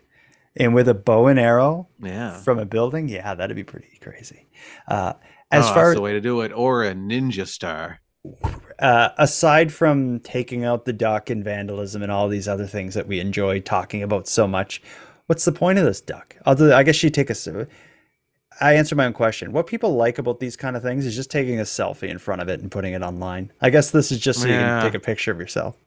And with a bow and arrow yeah from a building, yeah, that'd be pretty crazy. Uh, as Oh, far that's the way to do it or a ninja star uh, aside from taking out the duck and vandalism and all these other things that we enjoy talking about so much, what's the point of this duck? Other, I guess you take a. I answer my own question. What people like about these kind of things is just taking a selfie in front of it and putting it online. I guess this is just so you can take a picture of yourself.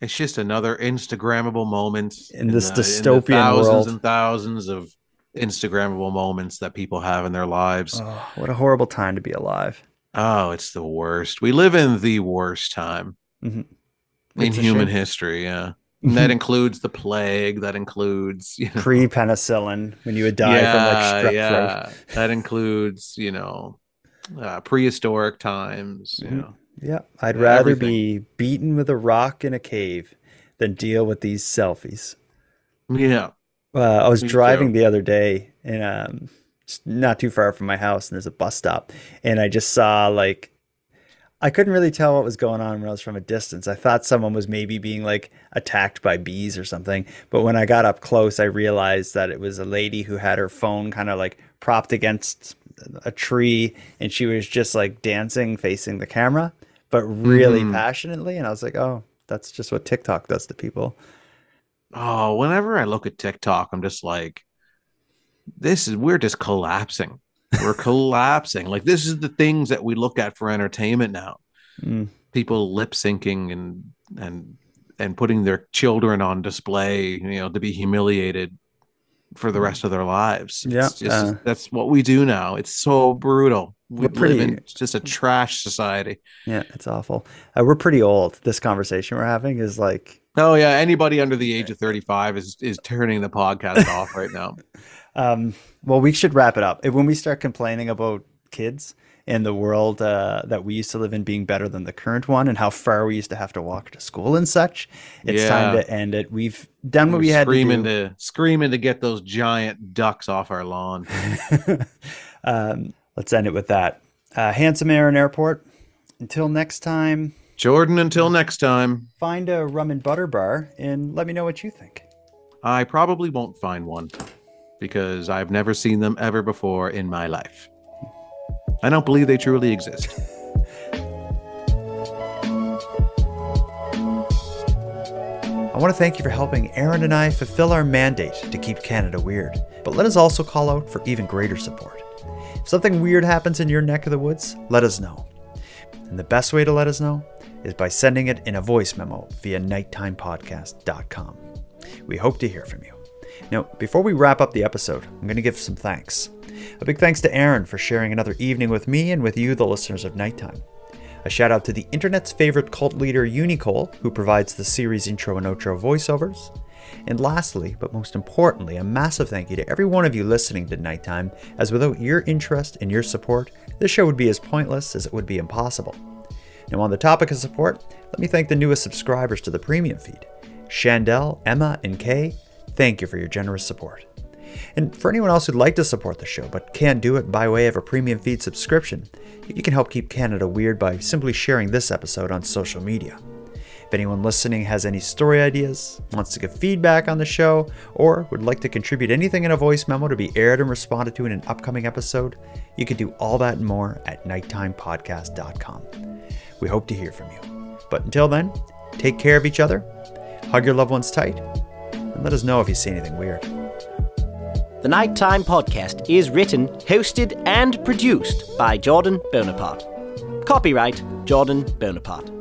it's just another instagrammable moment In this the- dystopian thousands world. and thousands of instagrammable moments that people have in their lives Oh, what a horrible time to be alive. Oh, it's the worst. We live in the worst time Mhm. in human shame. history. Yeah. And that includes the plague. That includes, you know, Pre penicillin, when you would die from like strep throat. That includes, you know, uh, prehistoric times, you Mhm. know. Yeah, I'd rather Everything. be beaten with a rock in a cave than deal with these selfies. Yeah. Uh, I was Me driving too. the other day and um, not too far from my house, and there's a bus stop, and I just saw like I couldn't really tell what was going on when I was from a distance. I thought someone was maybe being like attacked by bees or something, but when I got up close, I realized that it was a lady who had her phone kind of like propped against a tree, and she was just like dancing facing the camera, but really Mhm. passionately. And I was like, oh, that's just what TikTok does to people. Oh, whenever I look at TikTok, I'm just like, this is we're just collapsing. We're collapsing. Like this is the things that we look at for entertainment now. Mm. People lip syncing and and and putting their children on display, you know, to be humiliated for the rest of their lives. Yeah, It's just, uh, that's what we do now. It's so brutal. We We're pretty- live in just a trash society. Yeah, it's awful. Uh, we're pretty old. This conversation we're having is like, Oh yeah, anybody under the age of 35 is is turning the podcast off right now. um, well, we should wrap it up. When we start complaining about kids and the world uh, that we used to live in being better than the current one and how far we used to have to walk to school and such, it's time to end it. We've done what We're we had to screaming do. to screaming to get those giant ducks off our lawn. Um, let's end it with that. Uh, handsome Aaron Airport. Until next time, Jordan, until next time, find a rum and butter bar and let me know what you think. I probably won't find one because I've never seen them ever before in my life. I don't believe they truly exist. I want to thank you for helping Aaron and I fulfill our mandate to keep Canada weird. But let us also call out for even greater support. If something weird happens in your neck of the woods, let us know. And the best way to let us know is by sending it in a voice memo via nighttimepodcast.com. We hope to hear from you. Now, before we wrap up the episode, I'm going to give some thanks. A big thanks to Aaron for sharing another evening with me and with you, the listeners of Nighttime. A shout out to the internet's favorite cult leader, Unicole, who provides the series intro and outro voiceovers. And lastly, but most importantly, a massive thank you to every one of you listening to Nighttime, as without your interest and your support, this show would be as pointless as it would be impossible. Now, on the topic of support, let me thank the newest subscribers to the premium feed Shandell, Emma, and Kay. Thank you for your generous support. And for anyone else who'd like to support the show but can't do it by way of a premium feed subscription, you can help keep Canada weird by simply sharing this episode on social media. If anyone listening has any story ideas, wants to give feedback on the show, or would like to contribute anything in a voice memo to be aired and responded to in an upcoming episode, you can do all that and more at nighttimepodcast.com. We hope to hear from you. But until then, take care of each other, hug your loved ones tight, and let us know if you see anything weird. The Nighttime Podcast is written, hosted, and produced by Jordan Bonaparte. Copyright Jordan Bonaparte.